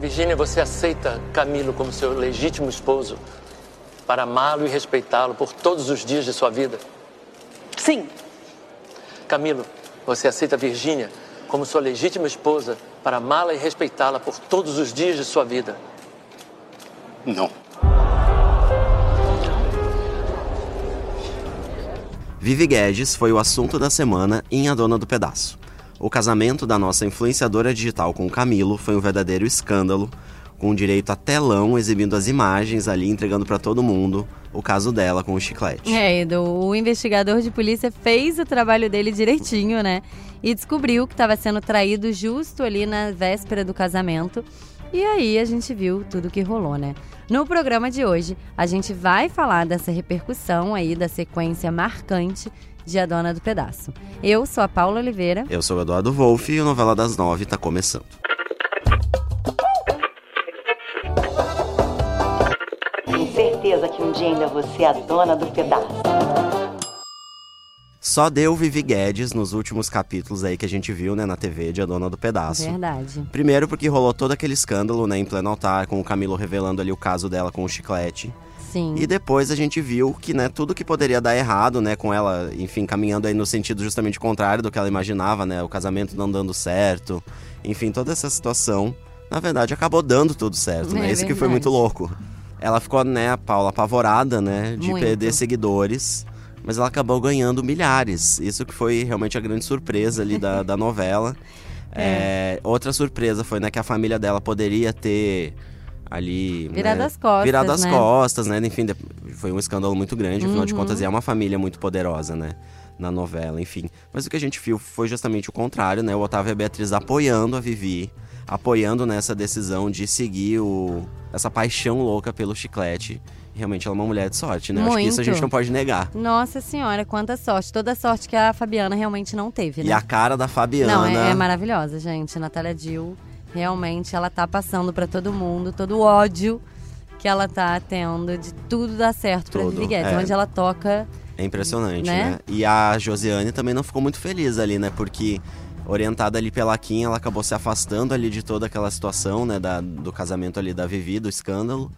Virgínia, você aceita Camilo como seu legítimo esposo para amá-lo e respeitá-lo por todos os dias de sua vida? Sim. Camilo, você aceita Virgínia como sua legítima esposa para amá-la e respeitá-la por todos os dias de sua vida? Não. Vivi Guedes foi o assunto da semana em A Dona do Pedaço. O casamento da nossa influenciadora digital com Camilo foi um verdadeiro escândalo, com direito a telão exibindo as imagens ali, entregando para todo mundo o caso dela com o chiclete. É, Edu, o investigador de polícia fez o trabalho dele direitinho, né? E descobriu que estava sendo traído justo ali na véspera do casamento. E aí a gente viu tudo que rolou, né? No programa de hoje, a gente vai falar dessa repercussão aí da sequência marcante de A Dona do Pedaço. Eu sou a Paula Oliveira. Eu sou o Eduardo Wolff e o Novela das Nove está começando. Tenho certeza que um dia ainda você é a dona do pedaço. Só deu Vivi Guedes nos últimos capítulos aí que a gente viu, né, na TV de A Dona do Pedaço. Verdade. Primeiro porque rolou todo aquele escândalo, né, em pleno altar, com o Camilo revelando ali o caso dela com o chiclete. Sim. E depois a gente viu que, né, tudo que poderia dar errado, né, com ela, enfim, caminhando aí no sentido justamente contrário do que ela imaginava, né, o casamento não dando certo, enfim, toda essa situação, na verdade, acabou dando tudo certo, né? É Isso que foi muito louco. Ela ficou, né, a Paula, apavorada, né, de Muito. perder seguidores, mas ela acabou ganhando milhares. Isso que foi realmente a grande surpresa ali da, da novela. É, outra surpresa foi, né, que a família dela poderia ter ali... Virado né, as costas, Virado as né? costas, né? Enfim, de- foi um escândalo muito grande, afinal de Uhum. contas, é uma família muito poderosa, né? Na novela, enfim. Mas o que a gente viu foi justamente o contrário, né? O Otávio e a Beatriz apoiando a Vivi, apoiando nessa decisão de seguir o, essa paixão louca pelo chiclete. Realmente ela é uma mulher de sorte, né? Acho que isso a Muito. gente não pode negar. Nossa senhora, quanta sorte. Toda sorte que a Fabiana realmente não teve, né? E a cara da Fabiana. Não, é, é maravilhosa, gente. Natália Dill, realmente, ela tá passando pra todo mundo, todo o ódio que ela tá tendo de tudo dar certo pra Tudo, Vivi Guedes. é. Onde ela toca. É impressionante, Né? né? E a Josiane também não ficou muito feliz ali, né? Porque orientada ali pela Kim, ela acabou se afastando ali de toda aquela situação, né? Da, do casamento ali da Vivi, do escândalo.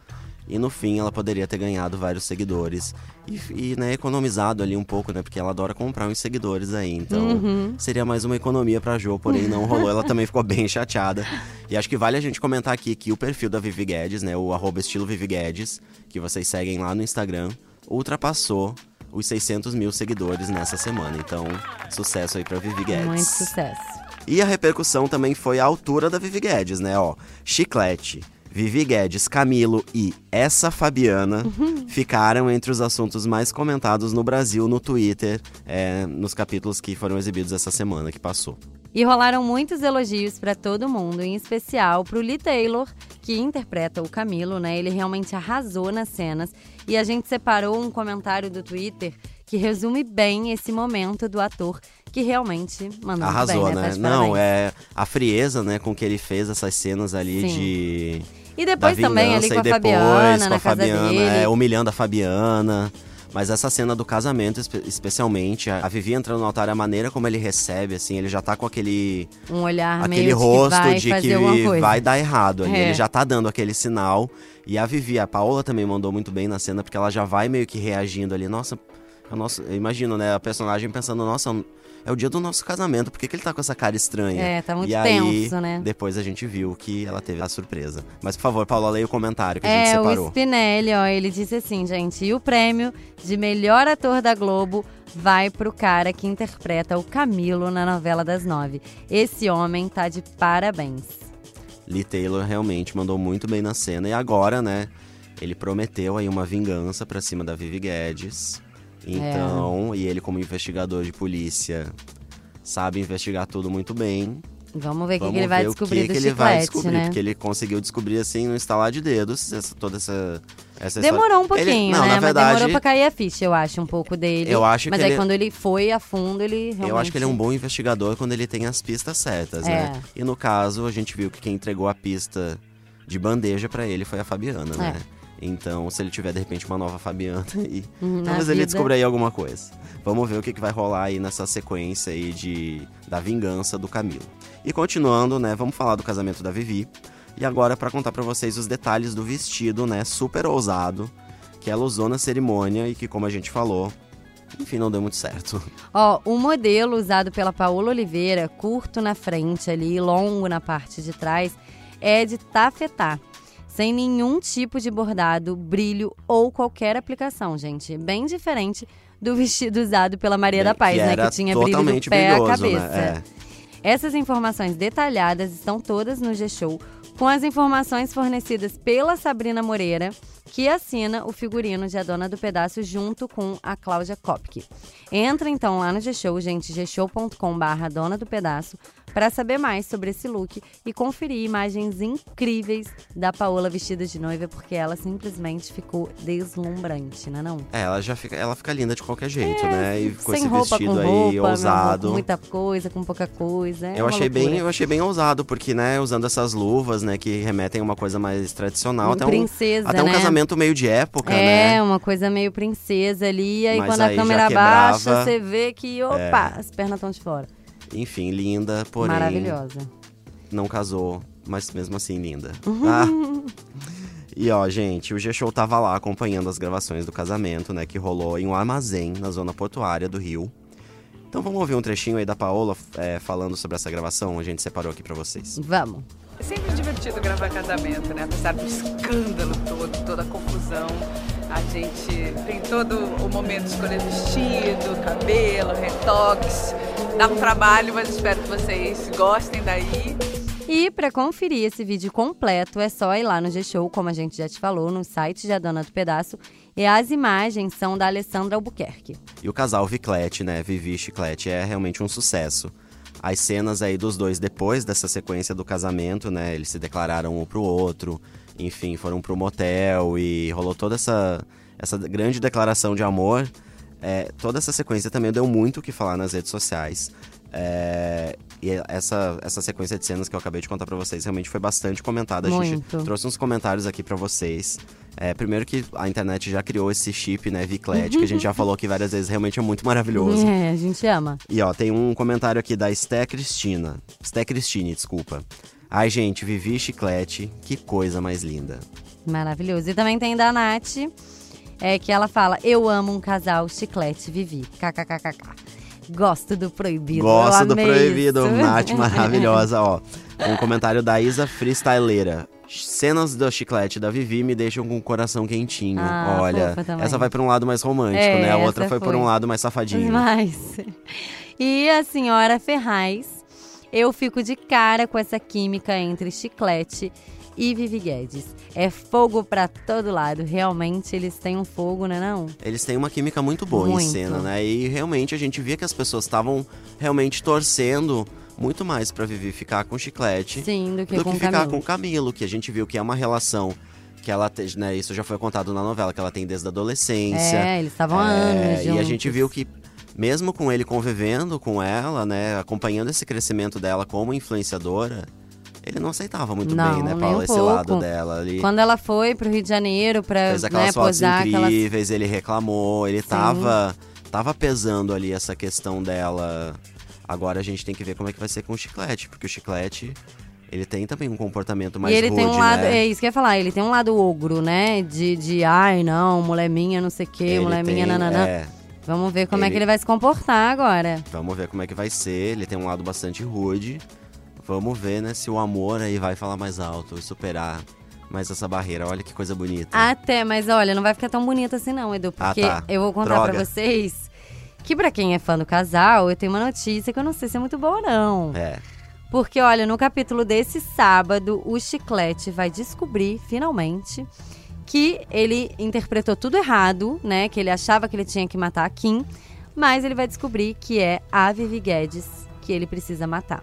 E no fim ela poderia ter ganhado vários seguidores. E, e, né, economizado ali um pouco, né? Porque ela adora comprar uns seguidores aí. Então Uhum. seria mais uma economia pra Jo, porém não rolou. Ela também ficou bem chateada. E acho que vale a gente comentar aqui que o perfil da Vivi Guedes, né? O arroba estilo Vivi Guedes, que vocês seguem lá no Instagram, ultrapassou os 600 mil seguidores nessa semana. Então, sucesso aí pra Vivi Guedes. Muito sucesso. E a repercussão também foi à altura da Vivi Guedes, né? Ó, Chiclete, Vivi Guedes, Camilo e essa Fabiana ficaram entre os assuntos mais comentados no Brasil no Twitter, é, nos capítulos que foram exibidos essa semana que passou. E rolaram muitos elogios pra todo mundo, em especial pro Lee Taylor, que interpreta o Camilo, né? Ele realmente arrasou nas cenas. E a gente separou um comentário do Twitter que resume bem esse momento do ator, que realmente mandou Arrasou, bem, né? né? Tá Não, é a frieza, né, com que ele fez essas cenas ali Sim. de E depois também ali com a e depois Fabiana, com na a casa Fabiana, dele. é, humilhando a Fabiana. Mas essa cena do casamento, espe- especialmente, a Vivi entrando no altar, a maneira como ele recebe, assim, ele já tá com aquele, Um olhar aquele meio rosto de que vai de que vai dar errado ali. É. Ele já tá dando aquele sinal. E a Vivi, a Paola também mandou muito bem na cena, porque ela já vai meio que reagindo ali. Nossa, é o nosso, eu imagino, né, a personagem pensando, nossa, é o dia do nosso casamento, por que, que ele tá com essa cara estranha? É, tá muito e aí, tenso, né? depois a gente viu que ela teve a surpresa. Mas, por favor, Paula, leia o comentário que a gente É, o separou. Spinelli, ó, ele disse assim, gente, e o prêmio de melhor ator da Globo vai pro cara que interpreta o Camilo na novela das nove. Esse homem tá de parabéns. Lee Taylor realmente mandou muito bem na cena. E agora, né, ele prometeu aí uma vingança pra cima da Vivi Guedes. Então, e ele como investigador de polícia sabe investigar tudo muito bem. Vamos ver o que, Vamos que ele vai descobrir o que, ele vai descobrir, né? porque ele conseguiu descobrir assim no instalar de dedos essa, toda essa essa Demorou um história. pouquinho, Ele- não, né? na Mas verdade, demorou pra cair a ficha, eu acho, um pouco dele. Eu acho que Mas aí ele- quando ele foi a fundo, ele realmente... Eu acho que ele é um bom investigador quando ele tem as pistas certas, É. né? E no caso, a gente viu que quem entregou a pista de bandeja pra ele foi a Fabiana, né? Então, se ele tiver de repente uma nova Fabiana aí, Uhum, talvez ele vida. descubra aí alguma coisa. Vamos ver o que, que vai rolar aí nessa sequência aí de da vingança do Camilo. E continuando, né, vamos falar do casamento da Vivi. E agora para contar para vocês os detalhes do vestido, né, super ousado, que ela usou na cerimônia e que como a gente falou, enfim, não deu muito certo. Ó, o modelo usado pela Paola Oliveira, curto na frente ali, longo na parte de trás, é de tafetá. Sem nenhum tipo de bordado, brilho ou qualquer aplicação, gente. Bem diferente do vestido usado pela Maria da Paz, que né? Que tinha brilho do pé à brilhoso, cabeça. né? É. Essas informações detalhadas estão todas no G-Show, com as informações fornecidas pela Sabrina Moreira, que assina o figurino de A Dona do Pedaço junto com a Cláudia Kopke. Entra então lá no G-Show, gente, gshow.com.br Dona do Pedaço, para saber mais sobre esse look e conferir imagens incríveis da Paola vestida de noiva, porque ela simplesmente ficou deslumbrante, né não? É, ela já fica, ela fica linda de qualquer jeito, né? E com Sem esse roupa, vestido com aí roupa, amor, ousado. com muita coisa, com pouca coisa. é Eu achei bem, loucura. eu achei bem ousado, porque, né, usando essas luvas, né, que remetem a uma coisa mais tradicional, até um, princesa, até um né? casamento meio de época, É, né? uma coisa meio princesa ali. E aí, Mas quando aí a câmera quebrava. baixa, você vê que, opa, as pernas estão de fora. Enfim, linda, porém Maravilhosa. não casou, mas mesmo assim linda. Uhum. Ah. E ó, gente, o G-Show tava lá acompanhando as gravações do casamento, né, que rolou em um armazém na zona portuária do Rio. Então vamos ouvir um trechinho aí da Paola é, falando sobre essa gravação, a gente separou aqui pra vocês. Vamos. É sempre divertido gravar casamento, né? Apesar do escândalo todo, toda a confusão. A gente tem todo o momento de escolher vestido, cabelo, retoques. Dá um trabalho, mas espero que vocês gostem daí. E para conferir esse vídeo completo, é só ir lá no G-Show, como a gente já te falou, no site de A Dona do Pedaço. E as imagens são da Alessandra Albuquerque. E o casal Viclete, né, Vivi e Chiclete, é realmente um sucesso. As cenas aí dos dois depois dessa sequência do casamento, né, eles se declararam um pro outro, enfim, foram pro motel e rolou toda essa, essa grande declaração de amor. É, toda essa sequência também deu muito o que falar nas redes sociais. É, e essa, essa sequência de cenas que eu acabei de contar pra vocês realmente foi bastante comentada. A gente Muito. trouxe uns comentários aqui pra vocês. É, primeiro que a internet já criou esse chip, né, Viclete, que a gente já falou aqui várias vezes, realmente é muito maravilhoso. É, a gente ama. E ó, tem um comentário aqui da Sté Cristina. Sté Cristine, desculpa. Ai, gente, Vivi Chiclete, que coisa mais linda. Maravilhoso. E também tem da Nath, é, que ela fala: Eu amo um casal chiclete Vivi. KKKKK. Gosto do proibido. Gosto do proibido, isso. Nath maravilhosa, ó. Um comentário da Isa Freestyleira. Cenas do chiclete da Vivi me deixam com o coração quentinho. Ah, Olha, essa vai pra um lado mais romântico, É, né? A outra foi por um lado mais safadinho. Mas. E a senhora Ferraz, eu fico de cara com essa química entre chiclete e Vivi Guedes. É fogo pra todo lado. Realmente eles têm um fogo, né não? Eles têm uma química muito boa em Muito. cena, né? E realmente a gente via que as pessoas estavam realmente torcendo muito mais pra Vivi ficar com chiclete Sim, do que do que ficar Camilo. com o Camilo, que a gente viu que é uma relação que ela tem, né? Isso já foi contado na novela, que ela tem desde a adolescência. É, eles estavam há É, anos E a juntos. gente viu que, mesmo com ele convivendo com ela, né? Acompanhando esse crescimento dela como influenciadora, ele não aceitava muito Não, bem, né, Paula, um esse lado dela ali. Quando ela foi pro Rio de Janeiro pra Fez aquelas né, fotos posar aquelas incríveis, ele reclamou, ele tava, tava pesando ali essa questão dela. Agora a gente tem que ver como é que vai ser com o chiclete, porque o chiclete, ele tem também um comportamento mais e ele rude, tem um lado, né? é isso que eu ia falar, ele tem um lado ogro, né? De, de ai, não, mulher minha, não sei o quê, mulher minha, tem- nananã. é, Vamos ver como é ele- que ele vai se comportar agora. Vamos ver como é que vai ser. Ele tem um lado bastante rude. Vamos ver, né, se o amor aí vai falar mais alto e superar mais essa barreira. Olha que coisa bonita. Até, mas olha, não vai ficar tão bonito assim não, Edu, Ah, porque tá. eu vou contar pra Droga. vocês que pra quem é fã do casal, eu tenho uma notícia que eu não sei se é muito boa não. É. Porque olha, no capítulo desse sábado, o Chiclete vai descobrir finalmente que ele interpretou tudo errado, né? Que ele achava que ele tinha que matar a Kim, mas ele vai descobrir que é a Vivi Guedes que ele precisa matar.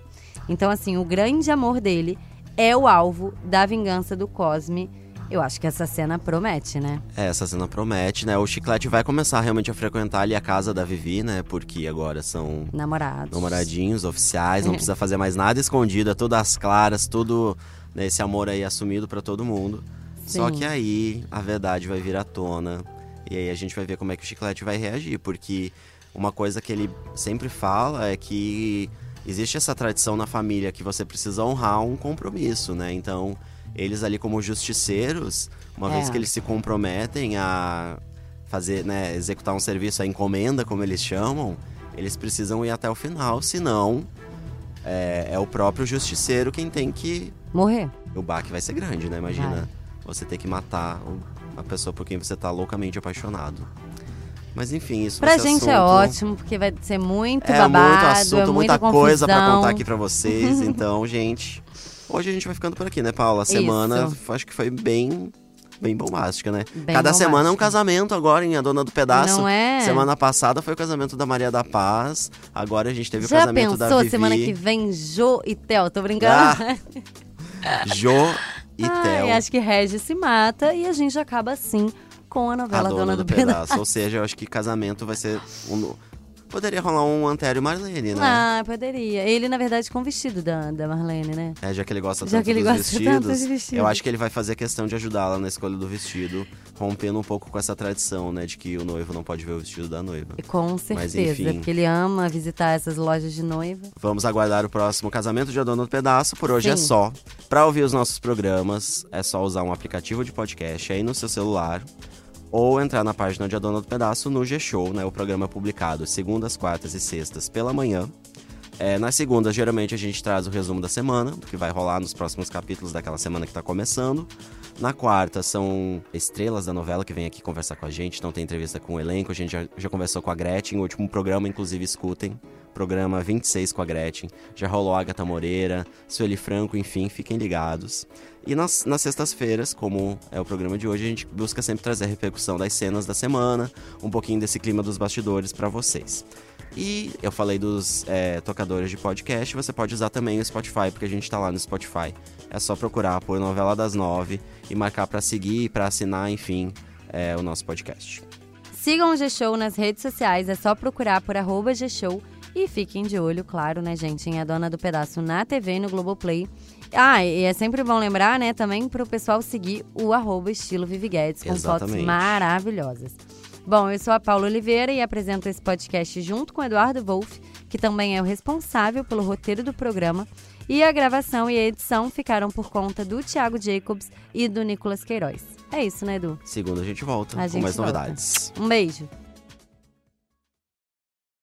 Então, assim, o grande amor dele é o alvo da vingança do Cosme. Eu acho que essa cena promete, né? É, essa cena promete, né? O Chiclete vai começar realmente a frequentar ali a casa da Vivi, né? Porque agora são Namorados. namoradinhos oficiais, não precisa fazer mais nada escondido, é tudo às claras, tudo né, esse amor aí assumido pra todo mundo. Só Sim. que aí a verdade vai vir à tona e aí a gente vai ver como é que o Chiclete vai reagir, porque uma coisa que ele sempre fala é que existe essa tradição na família que você precisa honrar um compromisso, né? Então, eles ali como justiceiros, uma É. vez que eles se comprometem a fazer, né, executar um serviço, a encomenda, como eles chamam, eles precisam ir até o final, senão é, é o próprio justiceiro quem tem que Morrer. o baque vai ser grande, né? Imagina Vai. você ter que matar o- a pessoa por quem você tá loucamente apaixonado. Mas enfim, isso Pra gente é assunto ótimo, porque vai ser muito É babado, muito assunto, é muita, muita coisa pra confusão. contar aqui pra vocês. Então, gente, hoje a gente vai ficando por aqui, né, Paula? A semana Isso. acho que foi bem bem bombástica, né? Bem Cada semana é um bombástica. casamento agora em A Dona do Pedaço. Não é? Semana passada foi o casamento da Maria da Paz. Agora a gente teve o Já casamento da pensou Vivi. semana que vem Jo e Theo? Tô brincando. Ah, Jo e Theo. acho que Regis se mata e a gente acaba assim com a A novela dona, do, Pedaço. pedaço. Ou seja, eu acho que casamento vai ser um. Poderia rolar um Antério Marlene, né? Ah, poderia. Ele, na verdade, com o vestido da, da Marlene, né? É, já que ele gosta Já tanto que ele dos gosta vestidos, tanto dos vestidos. eu acho que ele vai fazer questão de ajudá-la na escolha do vestido, rompendo um pouco com essa tradição, né, de que o noivo não pode ver o vestido da noiva. Com Mas, certeza, enfim. porque ele ama visitar essas lojas de noiva. Vamos aguardar o próximo casamento de A Dona do Pedaço. Por hoje é Sim. só. Pra ouvir os nossos programas, é só usar um aplicativo de podcast aí no seu celular. Ou entrar na página de A Dona do Pedaço no G-Show, né? O programa é publicado segundas, quartas e sextas pela manhã. É, nas segundas, geralmente, a gente traz o resumo da semana, do que vai rolar nos próximos capítulos daquela semana que tá começando. Na quarta, são estrelas da novela que vem aqui conversar com a gente, então tem entrevista com o elenco. A gente já, já conversou com a Gretchen, o último programa, inclusive, escutem. Programa 26 com a Gretchen. Já rolou Agatha Moreira, Sueli Franco, enfim, fiquem ligados. E nas, nas sextas-feiras, como é o programa de hoje, a gente busca sempre trazer a repercussão das cenas da semana, um pouquinho desse clima dos bastidores pra vocês. E eu falei dos é, tocadores de podcast, você pode usar também o Spotify, porque a gente tá lá no Spotify. É só procurar por Novela das Nove e marcar pra seguir, pra assinar, enfim, é, o nosso podcast. Sigam o G-Show nas redes sociais, é só procurar por arroba G-Show. E fiquem de olho, claro, né, gente, em A Dona do Pedaço na TV e no Globoplay. Ah, e é sempre bom lembrar, né, também pro pessoal seguir o arroba estilo Vivi Guedes, com fotos Exatamente. maravilhosas. Bom, eu sou a Paula Oliveira e apresento esse podcast junto com o Eduardo Wolff, que também é o responsável pelo roteiro do programa. E a gravação e a edição ficaram por conta do Thiago Jacobs e do Nicolas Queiroz. É isso, né, Edu? Segunda a gente volta A com gente mais volta. novidades. Um beijo.